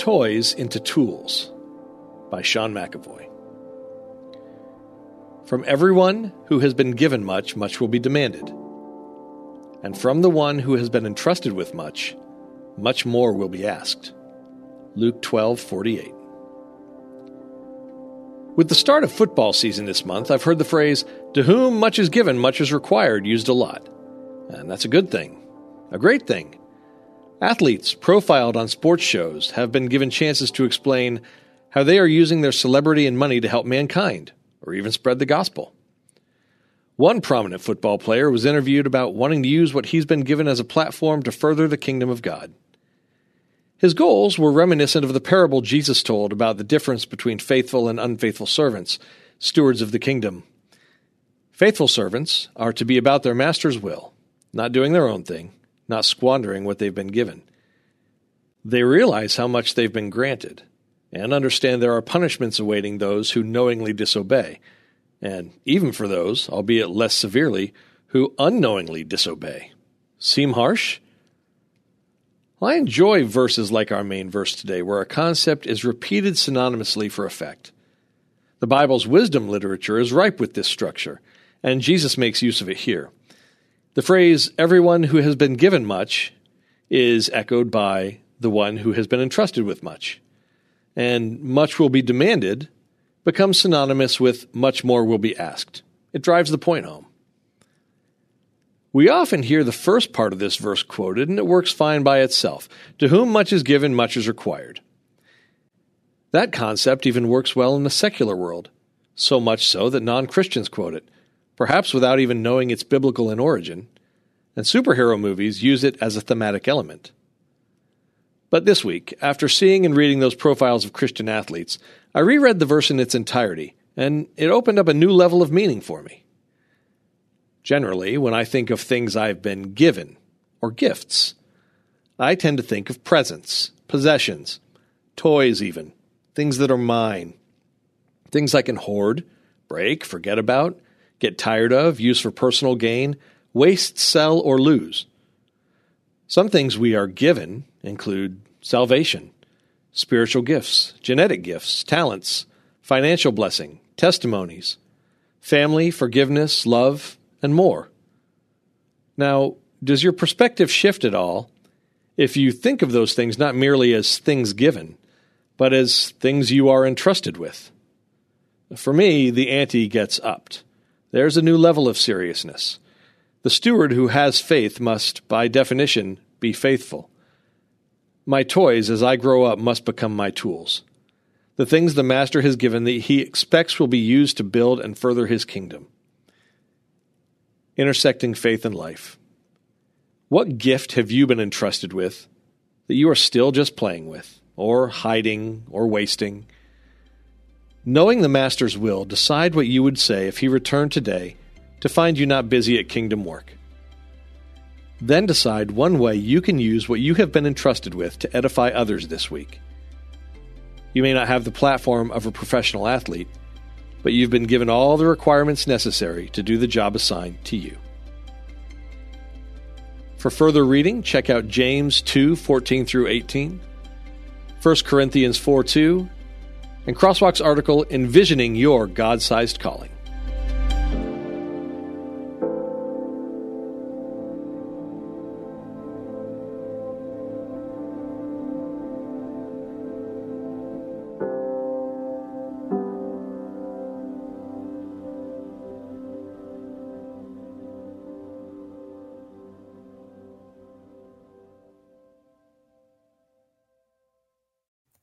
Toys into Tools by Sean McAvoy. From everyone who has been given much, much will be demanded. And from the one who has been entrusted with much, much more will be asked. Luke 12:48. With the start of football season this month, I've heard the phrase, to whom much is given, much is required, used a lot. And that's a good thing, a great thing. Athletes profiled on sports shows have been given chances to explain how they are using their celebrity and money to help mankind, or even spread the gospel. One prominent football player was interviewed about wanting to use what he's been given as a platform to further the kingdom of God. His goals were reminiscent of the parable Jesus told about the difference between faithful and unfaithful servants, stewards of the kingdom. Faithful servants are to be about their master's will, not doing their own thing, not squandering what they've been given. They realize how much they've been granted and understand there are punishments awaiting those who knowingly disobey, and even for those, albeit less severely, who unknowingly disobey. Seem harsh? I enjoy verses like our main verse today, where a concept is repeated synonymously for effect. The Bible's wisdom literature is ripe with this structure, and Jesus makes use of it here. The phrase, everyone who has been given much, is echoed by the one who has been entrusted with much. And much will be demanded becomes synonymous with much more will be asked. It drives the point home. We often hear the first part of this verse quoted, and it works fine by itself. To whom much is given, much is required. That concept even works well in the secular world, so much so that non Christians quote it perhaps without even knowing its biblical in origin, and superhero movies use it as a thematic element. But this week, after seeing and reading those profiles of Christian athletes, I reread the verse in its entirety, and it opened up a new level of meaning for me. Generally, when I think of things I've been given, or gifts, I tend to think of presents, possessions, toys, even, things that are mine, things I can hoard, break, forget about, get tired of, use for personal gain, waste, sell, or lose. Some things we are given include salvation, spiritual gifts, genetic gifts, talents, financial blessing, testimonies, family, forgiveness, love, and more. Now, does your perspective shift at all if you think of those things not merely as things given, but as things you are entrusted with? For me, the ante gets upped. There's a new level of seriousness. The steward who has faith must, by definition, be faithful. My toys, as I grow up, must become my tools. The things the Master has given that he expects will be used to build and further his kingdom. Intersecting faith and life. What gift have you been entrusted with that you are still just playing with, or hiding, or wasting? Knowing the Master's will, decide what you would say if he returned today to find you not busy at kingdom work. Then decide one way you can use what you have been entrusted with to edify others this week. You may not have the platform of a professional athlete, but you've been given all the requirements necessary to do the job assigned to you. For further reading, check out James 2 14 through 18, 1 Corinthians 4 2, and Crosswalk's article Envisioning Your God Sized Calling.